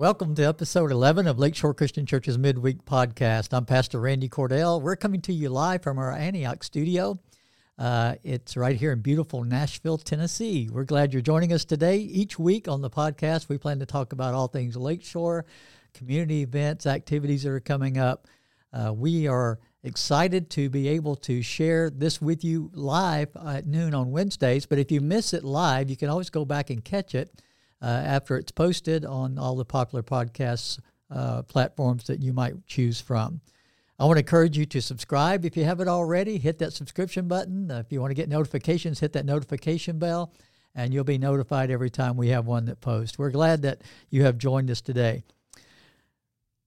Welcome to episode 11 of Lakeshore Christian Church's Midweek Podcast. I'm Pastor Randy Cordell. We're coming to you live from our Antioch studio. Uh, it's right here in beautiful Nashville, Tennessee. We're glad you're joining us today. Each week on the podcast, we plan to talk about all things Lakeshore, community events, activities that are coming up. Uh, we are excited to be able to share this with you live at noon on Wednesdays. But if you miss it live, you can always go back and catch it after it's posted on all the popular podcasts uh, platforms that you might choose from. I want to encourage you to subscribe if you haven't already. Hit that subscription button. Uh, if you want to get notifications, hit that notification bell, and you'll be notified every time we have one that posts. We're glad that you have joined us today.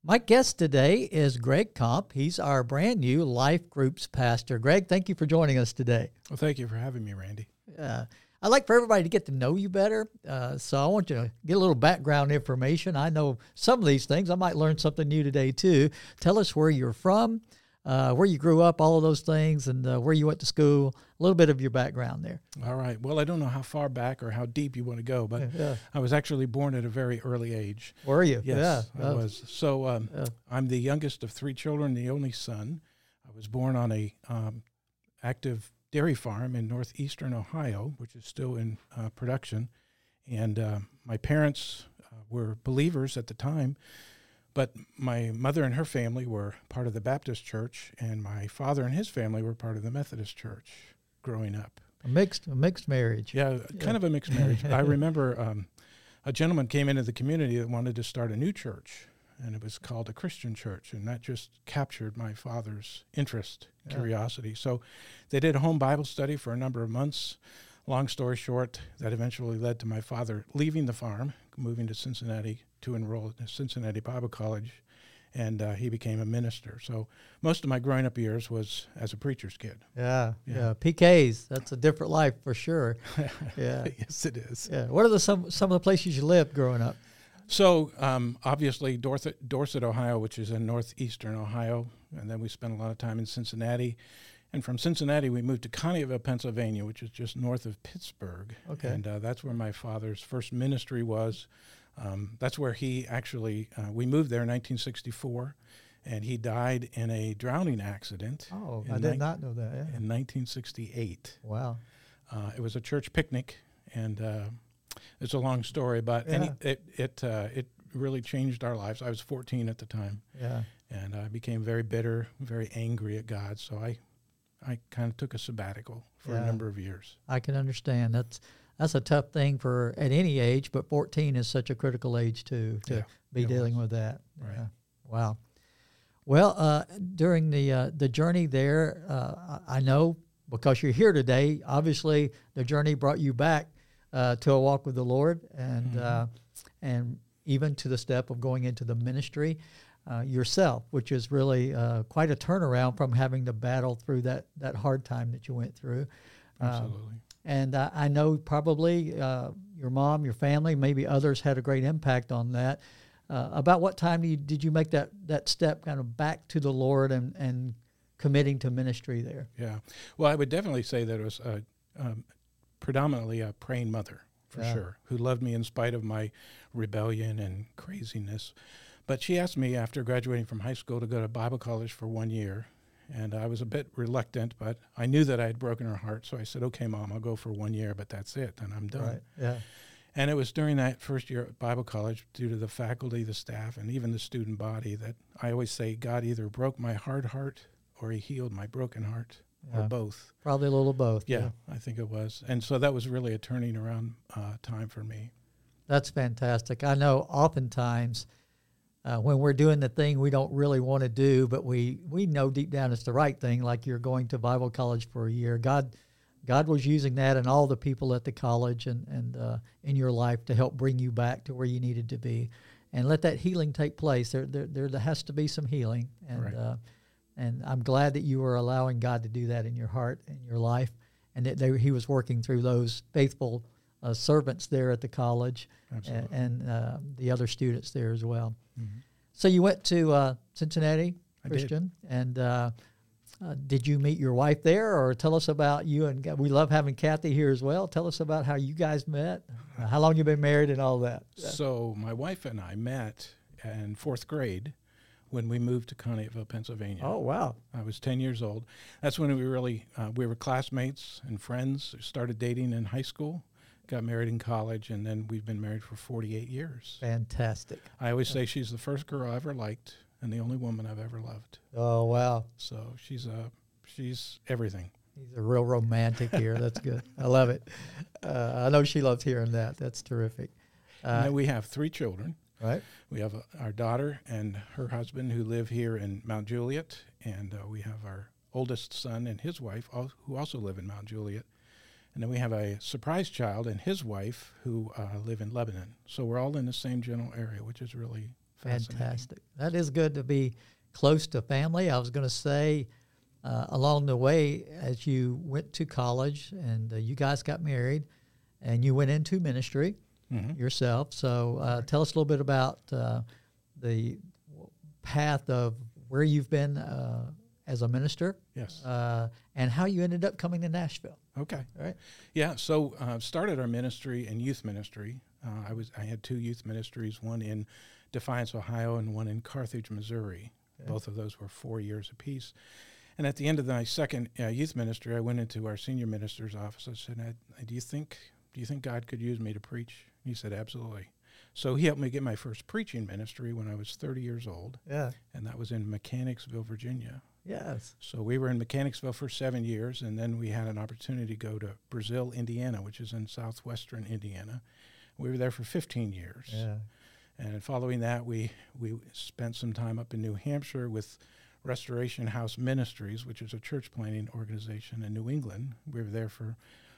My guest today is Greg Comp. He's our brand new Life Groups pastor. Greg, thank you for joining us today. Well, thank you for having me, Randy. Uh, I'd like for everybody to get to know you better. Uh, so I want you to get a little background information. I know some of these things. I might learn something new today too. Tell us where you're from, uh, where you grew up, all of those things, and uh, where you went to school. A little bit of your background there. All right. Well, I don't know how far back or how deep you want to go, but yeah. I was actually born at a very early age. Were you? Yes, yeah. I was. So um, yeah. I'm the youngest of three children, the only son. I was born on a um, active dairy farm in northeastern Ohio, which is still in uh, production. And uh, my parents uh, were believers at the time, but my mother and her family were part of the Baptist church, and my father and his family were part of the Methodist church growing up. A mixed, a mixed marriage. Yeah, yeah. kind of a mixed marriage. I remember um, a gentleman came into the community that wanted to start a new church and it was called a Christian church, and that just captured my father's interest, yeah. curiosity. So they did a home Bible study for a number of months. Long story short, that eventually led to my father leaving the farm, moving to Cincinnati to enroll at Cincinnati Bible College, and uh, he became a minister. So most of my growing up years was as a preacher's kid. Yeah, yeah, yeah. PKs. That's a different life for sure. Yeah, yes, it is. Yeah. What are the some some of the places you lived growing up? So um, obviously Dorset, Dorset, Ohio, which is in northeastern Ohio, and then we spent a lot of time in Cincinnati. And from Cincinnati, we moved to Conneautville, Pennsylvania, which is just north of Pittsburgh. Okay. And uh, that's where my father's first ministry was. Um, that's where he actually, uh, we moved there in 1964, and he died in a drowning accident. Oh, I did ni- not know that. Yeah. In 1968. Wow. Uh, it was a church picnic, and uh, it's a long story, but yeah. any, it it uh, it really changed our lives. I was 14 at the time. Yeah. And I became very bitter, very angry at God. So I I kind of took a sabbatical for yeah. a number of years. I can understand. That's that's a tough thing for at any age, but 14 is such a critical age too to yeah, be dealing was. with that. Right. Yeah. Wow. Well, uh, during the uh, the journey there, uh, I know because you're here today. Obviously, the journey brought you back uh, to a walk with the Lord, and mm-hmm. uh, and even to the step of going into the ministry uh, yourself, which is really uh, quite a turnaround from having to battle through that that hard time that you went through. Um, Absolutely. and I know probably uh, your mom, your family, maybe others had a great impact on that. Uh, about what time did you, did you make that, that step kind of back to the Lord and, and committing to ministry there? Yeah. Well, I would definitely say that it was um, predominantly a praying mother for yeah. sure, who loved me in spite of my rebellion and craziness. But she asked me after graduating from high school to go to Bible college for one year. And I was a bit reluctant, but I knew that I had broken her heart. So I said, okay, mom, I'll go for one year, but that's it. Then I'm done. Right. Yeah. And it was during that first year at Bible college, due to the faculty, the staff, and even the student body, that I always say God either broke my hard heart or he healed my broken heart yeah. or both. Probably a little both. Yeah, yeah, I think it was. And so that was really a turning around uh, time for me. That's fantastic. I know oftentimes uh, when we're doing the thing we don't really want to do, but we, we know deep down it's the right thing, like you're going to Bible college for a year. God God was using that and all the people at the college and, and uh, in your life to help bring you back to where you needed to be. And let that healing take place. There, there, there has to be some healing. And right. And I'm glad that you were allowing God to do that in your heart and your life, and that they, He was working through those faithful uh, servants there at the college and, and uh, the other students there as well. Mm-hmm. So you went to uh, Cincinnati I Christian, did. and uh, uh, did you meet your wife there, or tell us about you? And we love having Kathy here as well. Tell us about how you guys met, how long you've been married, and all that. So my wife and I met in fourth grade when we moved to Conneautville, Pennsylvania. Oh wow! I was ten years old. That's when we really uh, we were classmates and friends. Started dating in high school, got married in college, and then we've been married for forty eight years. Fantastic. I always say she's the first girl I ever liked and the only woman I've ever loved. Oh wow! So she's a she's everything. He's a real romantic here. That's good. I love it. Uh, I know she loves hearing that. That's terrific. Uh, and we have three children. Right. We have a, our daughter and her husband who live here in Mount Juliet, and uh, we have our oldest son and his wife all, who also live in Mount Juliet. And then we have a surprise child and his wife who uh, live in Lebanon. So we're all in the same general area, which is really fantastic. That is good to be close to family. I was going to say, uh, along the way, as you went to college and uh, you guys got married and you went into ministry, mm-hmm. yourself. So uh, tell us a little bit about uh, the path of where you've been uh, as a minister. Yes. Uh, and how you ended up coming to Nashville. Okay. All right. Yeah. So uh, started our ministry in youth ministry. Uh, I was I had two youth ministries, one in Defiance, Ohio, and one in Carthage, Missouri. Okay. Both of those were four years apiece. And at the end of my second uh, youth ministry, I went into our senior minister's office. I said, "Do you think do you think God could use me to preach?" He said, Absolutely. So he helped me get my first preaching ministry when I was 30 years old. Yeah. And that was in Mechanicsville, Virginia. Yes. So we were in Mechanicsville for seven years, and then we had an opportunity to go to Brazil, Indiana, which is in southwestern Indiana. We were there for 15 years. Yeah. And following that, we, we spent some time up in New Hampshire with Restoration House Ministries, which is a church planting organization in New England. We were there for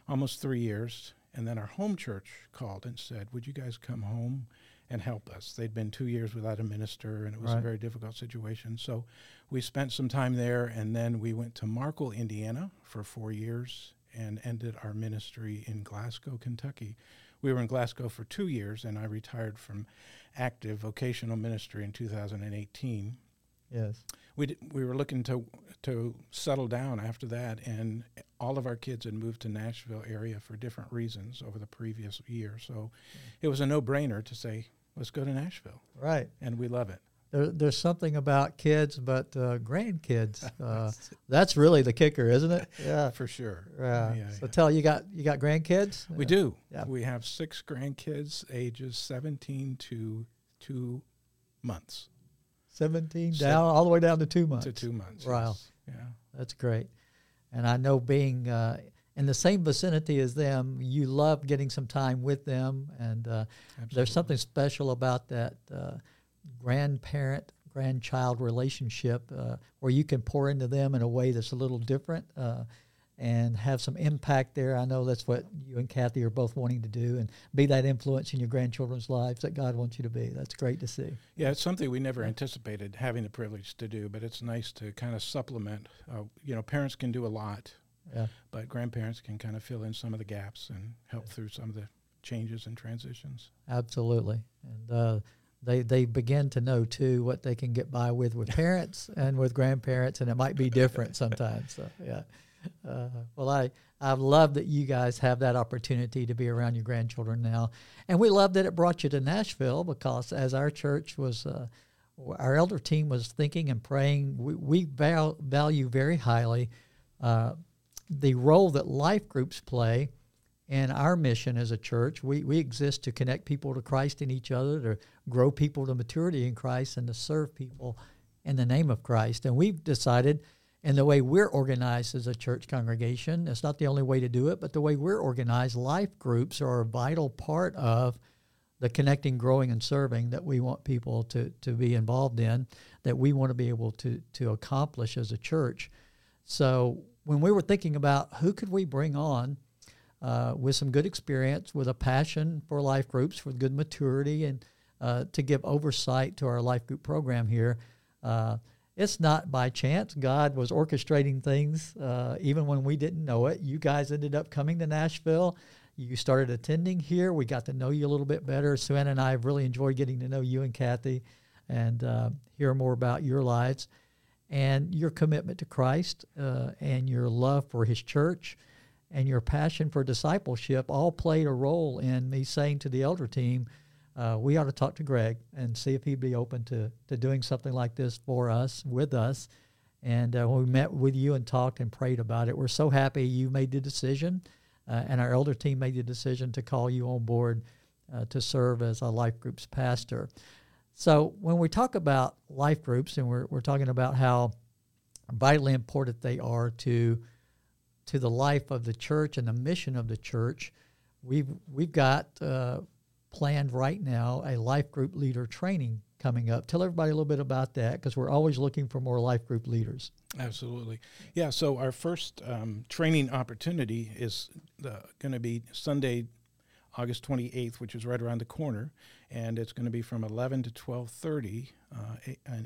almost three years. And then our home church called and said, Would you guys come home and help us? They'd been two years without a minister, and it was right. a very difficult situation. So we spent some time there, and then we went to Markle, Indiana for four years and ended our ministry in Glasgow, Kentucky. We were in Glasgow for two years, and I retired from active vocational ministry in 2018. Yes. We, d- we were looking to, to settle down after that, and all of our kids had moved to Nashville area for different reasons over the previous year. So mm. it was a no-brainer to say, let's go to Nashville. Right. And we love it. There, there's something about kids, but uh, grandkids. Uh, that's really the kicker, isn't it? Yeah, for sure. Yeah. yeah so yeah. tell you got you got grandkids? We do. We have six grandkids, ages 17 to two months. 17 down all the way down to two months. To two months. Wow. Yes. Yeah. That's great. And I know being uh, in the same vicinity as them, you love getting some time with them. And uh, there's something special about that uh, grandparent grandchild relationship uh, where you can pour into them in a way that's a little different uh, and have some impact there. I know that's what you and Kathy are both wanting to do and be that influence in your grandchildren's lives that God wants you to be. That's great to see. Yeah, it's something we never anticipated having the privilege to do, but it's nice to kind of supplement. Uh, you know, parents can do a lot, yeah. but grandparents can kind of fill in some of the gaps and help through some of the changes and transitions. Absolutely. And, uh, they, they begin to know too what they can get by with with parents and with grandparents, and it might be different sometimes. So yeah, uh, well, I I love that you guys have that opportunity to be around your grandchildren now, and we love that it brought you to Nashville because as our church was, uh, our elder team was thinking and praying, we, we val- value very highly uh, the role that life groups play in our mission as a church. We we exist to connect people to Christ and each other, to grow people to maturity in Christ, and to serve people in the name of Christ. And we've decided and the way we're organized as a church congregation, it's not the only way to do it, but the way we're organized, life groups are a vital part of the connecting, growing, and serving that we want people to, to be involved in, that we want to be able to, to accomplish as a church. So when we were thinking about who could we bring on uh, with some good experience, with a passion for life groups, with good maturity, and uh, to give oversight to our life group program here, uh, it's not by chance. God was orchestrating things uh, even when we didn't know it. You guys ended up coming to Nashville. You started attending here. We got to know you a little bit better. Sue and I have really enjoyed getting to know you and Kathy and uh, hear more about your lives. and your commitment to Christ uh, and your love for His church and your passion for discipleship all played a role in me saying to the elder team, uh, we ought to talk to Greg and see if he'd be open to, to doing something like this for us, with us. And uh, when we met with you and talked and prayed about it, we're so happy you made the decision, uh, and our elder team made the decision to call you on board uh, to serve as a life group's pastor. So when we talk about life groups, and we're, we're talking about how vitally important they are to to the life of the church and the mission of the church, we've we've got uh, planned right now a life group leader training coming up. Tell everybody a little bit about that because we're always looking for more life group leaders. Absolutely. Yeah, so our first um, training opportunity is uh, going to be Sunday, August 28th, which is right around the corner, and it's going to be from 11 to 12:30 uh,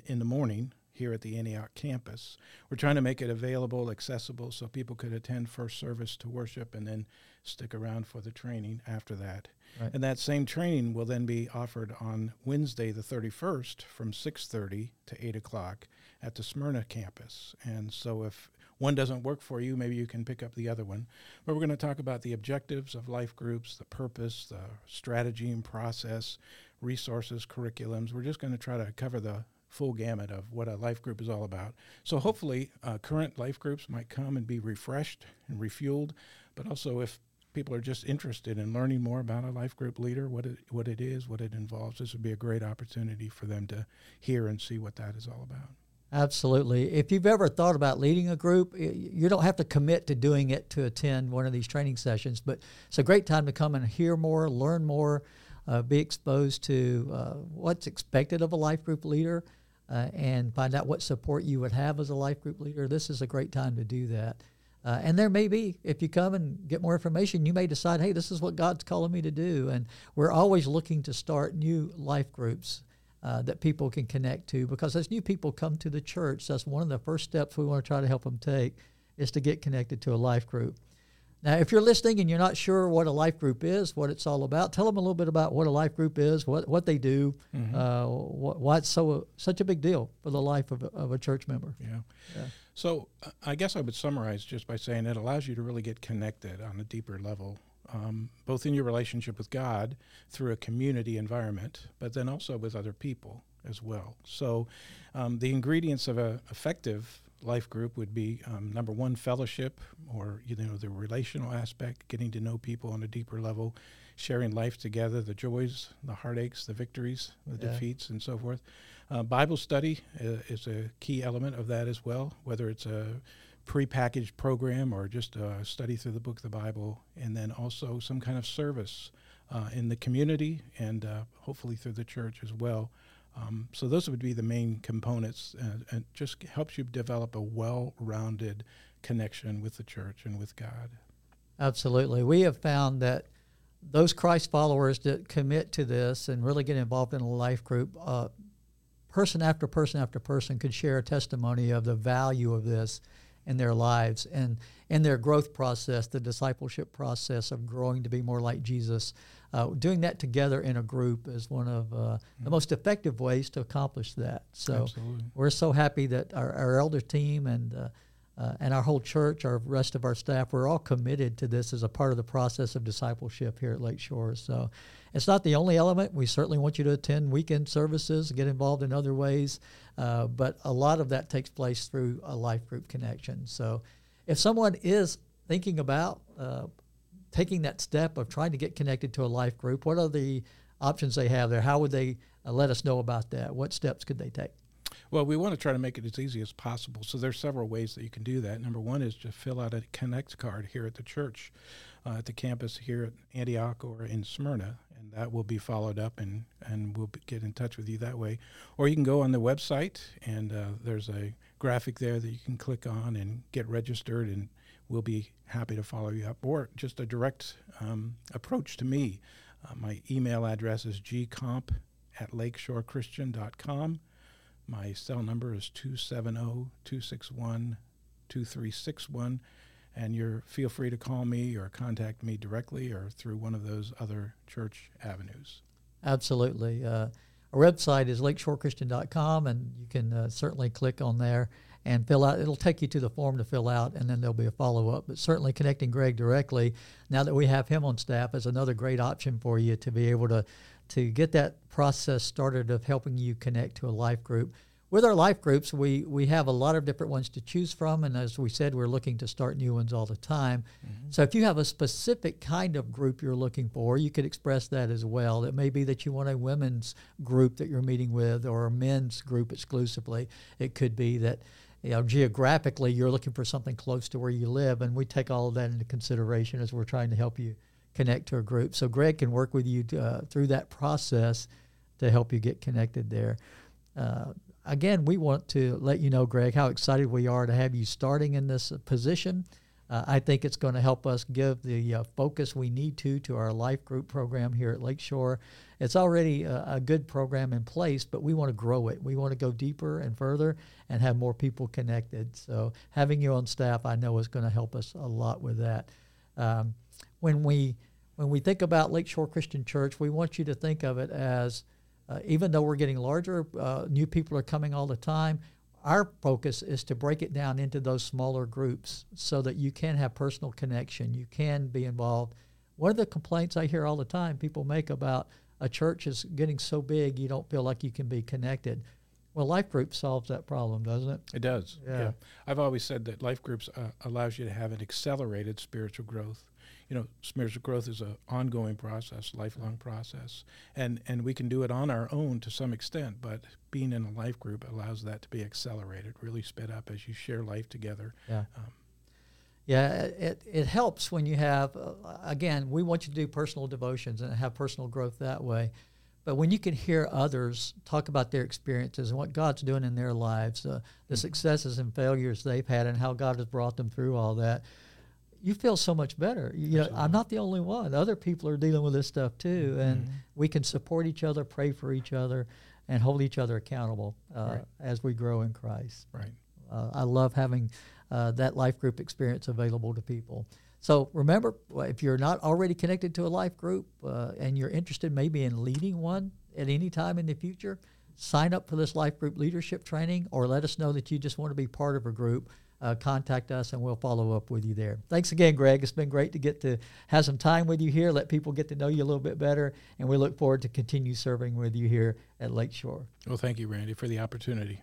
in the morning here at the Antioch campus. We're trying to make it available, accessible, so people could attend first service to worship and then stick around for the training after that. Right. And that same training will then be offered on Wednesday, the 31st, from 6:30 to 8 o'clock at the Smyrna campus. And so, if one doesn't work for you, maybe you can pick up the other one. But we're going to talk about the objectives of life groups, the purpose, the strategy and process, resources, curriculums. We're just going to try to cover the full gamut of what a life group is all about. So hopefully, uh, current life groups might come and be refreshed and refueled. But also, if people are just interested in learning more about a life group leader, what it what it is, what it involves, this would be a great opportunity for them to hear and see what that is all about. Absolutely. If you've ever thought about leading a group, you don't have to commit to doing it to attend one of these training sessions, but it's a great time to come and hear more, learn more, uh, be exposed to uh, what's expected of a life group leader uh, and find out what support you would have as a life group leader, this is a great time to do that. Uh, and there may be, if you come and get more information, you may decide, hey, this is what God's calling me to do. And we're always looking to start new life groups uh, that people can connect to because as new people come to the church, that's one of the first steps we want to try to help them take is to get connected to a life group. Now, if you're listening and you're not sure what a life group is, what it's all about, tell them a little bit about what a life group is, what, what they do, mm-hmm. uh, wh- why it's so such a big deal for the life of a, of a church member. Yeah. yeah. So uh, I guess I would summarize just by saying it allows you to really get connected on a deeper level, um, both in your relationship with God through a community environment, but then also with other people as well. So um, the ingredients of an effective life group would be um, number one, fellowship, or you know the relational aspect, getting to know people on a deeper level, sharing life together, the joys, the heartaches, the victories, the yeah. defeats, and so forth. Uh, Bible study uh, is a key element of that as well, whether it's a pre-packaged program or just a study through the book of the Bible, and then also some kind of service uh, in the community and uh, hopefully through the church as well. Um, so those would be the main components, and, and just helps you develop a well-rounded connection with the church and with God. Absolutely, we have found that those Christ followers that commit to this and really get involved in a life group, uh, person after person after person could share a testimony of the value of this in their lives and in their growth process, the discipleship process of growing to be more like Jesus. Uh, doing that together in a group is one of uh, mm-hmm. the most effective ways to accomplish that. So Absolutely. we're so happy that our, our elder team and uh, and our whole church, our rest of our staff, we're all committed to this as a part of the process of discipleship here at Lakeshore. So it's not the only element. We certainly want you to attend weekend services, get involved in other ways, uh, but a lot of that takes place through a life group connection. So if someone is thinking about uh, taking that step of trying to get connected to a life group, what are the options they have there? How would they uh, let us know about that? What steps could they take? Well, we want to try to make it as easy as possible. So there's several ways that you can do that. Number one is to fill out a connect card here at the church, uh, at the campus here at Antioch or in Smyrna, and that will be followed up, and and we'll get in touch with you that way. Or you can go on the website, and uh, there's a graphic there that you can click on and get registered, and we'll be happy to follow you up. Or just a direct um, approach to me. Uh, my email address is gcomp at lakeshorechristian.com. My cell number is 270 261 2361. And you're feel free to call me or contact me directly or through one of those other church avenues. Absolutely. Uh, our website is lakeshorechristian.com, and you can uh, certainly click on there. and fill out. It'll take you to the form to fill out, and then there'll be a follow up. But certainly connecting Greg directly, now that we have him on staff, is another great option for you to be able to to get that process started of helping you connect to a life group with our life groups, we, we have a lot of different ones to choose from. And as we said, we're looking to start new ones all the time. Mm-hmm. So if you have a specific kind of group you're looking for, you could express that as well. It may be that you want a women's group that you're meeting with or a men's group exclusively. It could be that you know, geographically you're looking for something close to where you live. And we take all of that into consideration as we're trying to help you connect to a group. So Greg can work with you to, uh, through that process to help you get connected there. Uh, again, we want to let you know, Greg, how excited we are to have you starting in this position. Uh, I think it's going to help us give the uh, focus we need to to our life group program here at Lakeshore. It's already a, a, good program in place, but we want to grow it. We want to go deeper and further and have more people connected. So having you on staff, I know, is going to help us a lot with that. Um, when we when we think about Lakeshore Christian Church, we want you to think of it as uh, even though we're getting larger, uh, new people are coming all the time. Our focus is to break it down into those smaller groups so that you can have personal connection. You can be involved. One of the complaints I hear all the time people make about a church is getting so big you don't feel like you can be connected. Well, life group solves that problem, doesn't it? It does. Yeah. yeah. I've always said that life groups uh, allows you to have an accelerated spiritual growth you know, spiritual growth is an ongoing process, lifelong process, and and we can do it on our own to some extent. But being in a life group allows that to be accelerated, really sped up as you share life together. Yeah. Um, yeah, it, it helps when you have, uh, again, we want you to do personal devotions and have personal growth that way. But when you can hear others talk about their experiences and what God's doing in their lives, uh, the mm-hmm. successes and failures they've had, and how God has brought them through all that, you feel so much better. You know, I'm not the only one. Other people are dealing with this stuff too, and mm-hmm. we can support each other, pray for each other, and hold each other accountable uh, right. as we grow in Christ. Right. Uh, I love having uh, that life group experience available to people. So remember, if you're not already connected to a life group uh, and you're interested maybe in leading one at any time in the future, sign up for this life group leadership training or let us know that you just want to be part of a group uh, contact us and we'll follow up with you there. Thanks again, Greg. It's been great to get to have some time with you here, let people get to know you a little bit better, and we look forward to continue serving with you here at Lakeshore. Well, thank you, Randy, for the opportunity.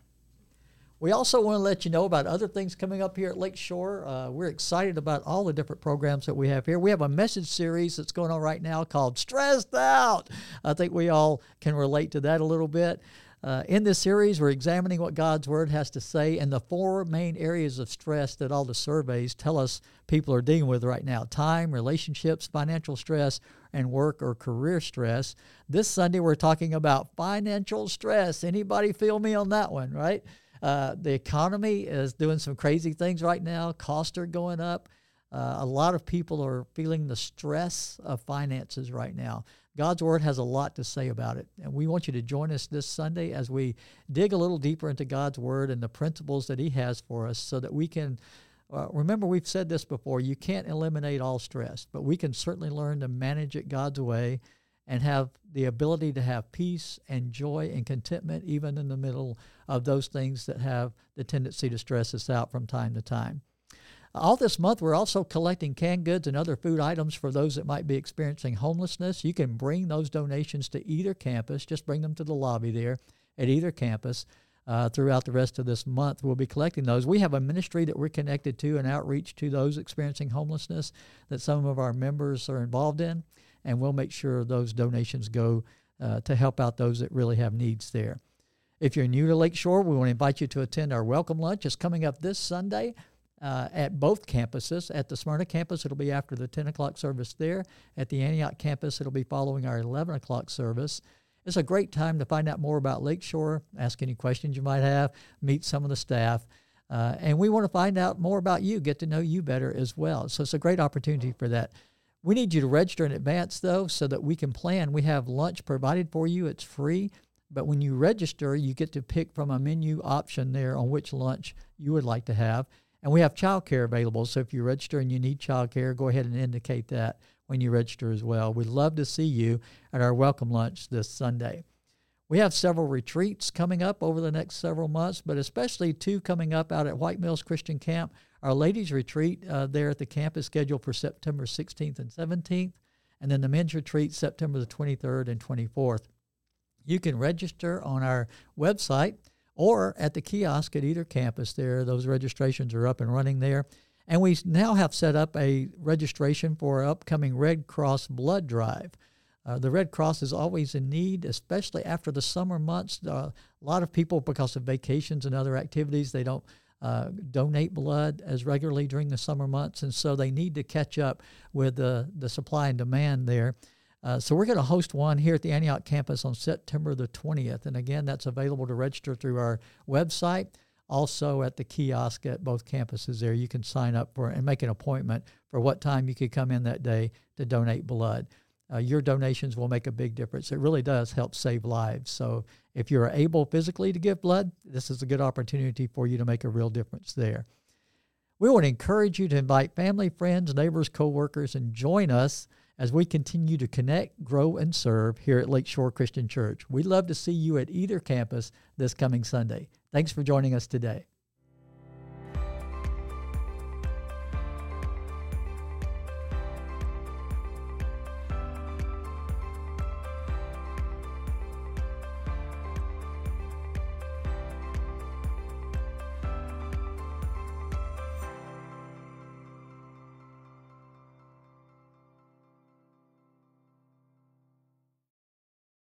We also want to let you know about other things coming up here at Lakeshore. Uh, we're excited about all the different programs that we have here. We have a message series that's going on right now called Stressed Out. I think we all can relate to that a little bit. Uh, in this series, we're examining what God's Word has to say and the four main areas of stress that all the surveys tell us people are dealing with right now time, relationships, financial stress, and work or career stress. This Sunday, we're talking about financial stress. Anybody feel me on that one, right? Uh, the economy is doing some crazy things right now, costs are going up. Uh, a lot of people are feeling the stress of finances right now. God's Word has a lot to say about it. And we want you to join us this Sunday as we dig a little deeper into God's Word and the principles that He has for us so that we can. Uh, remember, we've said this before you can't eliminate all stress, but we can certainly learn to manage it God's way and have the ability to have peace and joy and contentment even in the middle of those things that have the tendency to stress us out from time to time. All this month, we're also collecting canned goods and other food items for those that might be experiencing homelessness. You can bring those donations to either campus. Just bring them to the lobby there at either campus. Uh, throughout the rest of this month, we'll be collecting those. We have a ministry that we're connected to and outreach to those experiencing homelessness that some of our members are involved in, and we'll make sure those donations go uh, to help out those that really have needs there. If you're new to Lakeshore, we want to invite you to attend our welcome lunch. It's coming up this Sunday uh, at both campuses. At the Smyrna campus, it'll be after the 10 o'clock service there. At the Antioch campus, it'll be following our 11 o'clock service. It's a great time to find out more about Lakeshore, ask any questions you might have, meet some of the staff. Uh, and we want to find out more about you, get to know you better as well. So it's a great opportunity for that. We need you to register in advance, though, so that we can plan. We have lunch provided for you, it's free. But when you register, you get to pick from a menu option there on which lunch you would like to have. And we have childcare available. So if you register and you need childcare, go ahead and indicate that when you register as well. We'd love to see you at our welcome lunch this Sunday. We have several retreats coming up over the next several months, but especially two coming up out at White Mills Christian Camp. Our ladies' retreat uh, there at the camp is scheduled for September 16th and 17th, and then the men's retreat September the 23rd and 24th. You can register on our website or at the kiosk at either campus there. Those registrations are up and running there. And we now have set up a registration for upcoming Red Cross blood drive. Uh, the Red Cross is always in need, especially after the summer months. Uh, a lot of people, because of vacations and other activities, they don't uh, donate blood as regularly during the summer months, and so they need to catch up with the, the supply and demand there. Uh, so we're going to host one here at the Antioch campus on September the 20th, and again, that's available to register through our website. Also at the kiosk at both campuses there, you can sign up for and make an appointment for what time you could come in that day to donate blood uh, your donations will make a big difference. It really does help save lives. So if you're able physically to give blood, this is a good opportunity for you to make a real difference there. We want to encourage you to invite family, friends, neighbors, coworkers, and join us as we continue to connect, grow, and serve here at Lakeshore Christian Church. We'd love to see you at either campus this coming Sunday. Thanks for joining us today.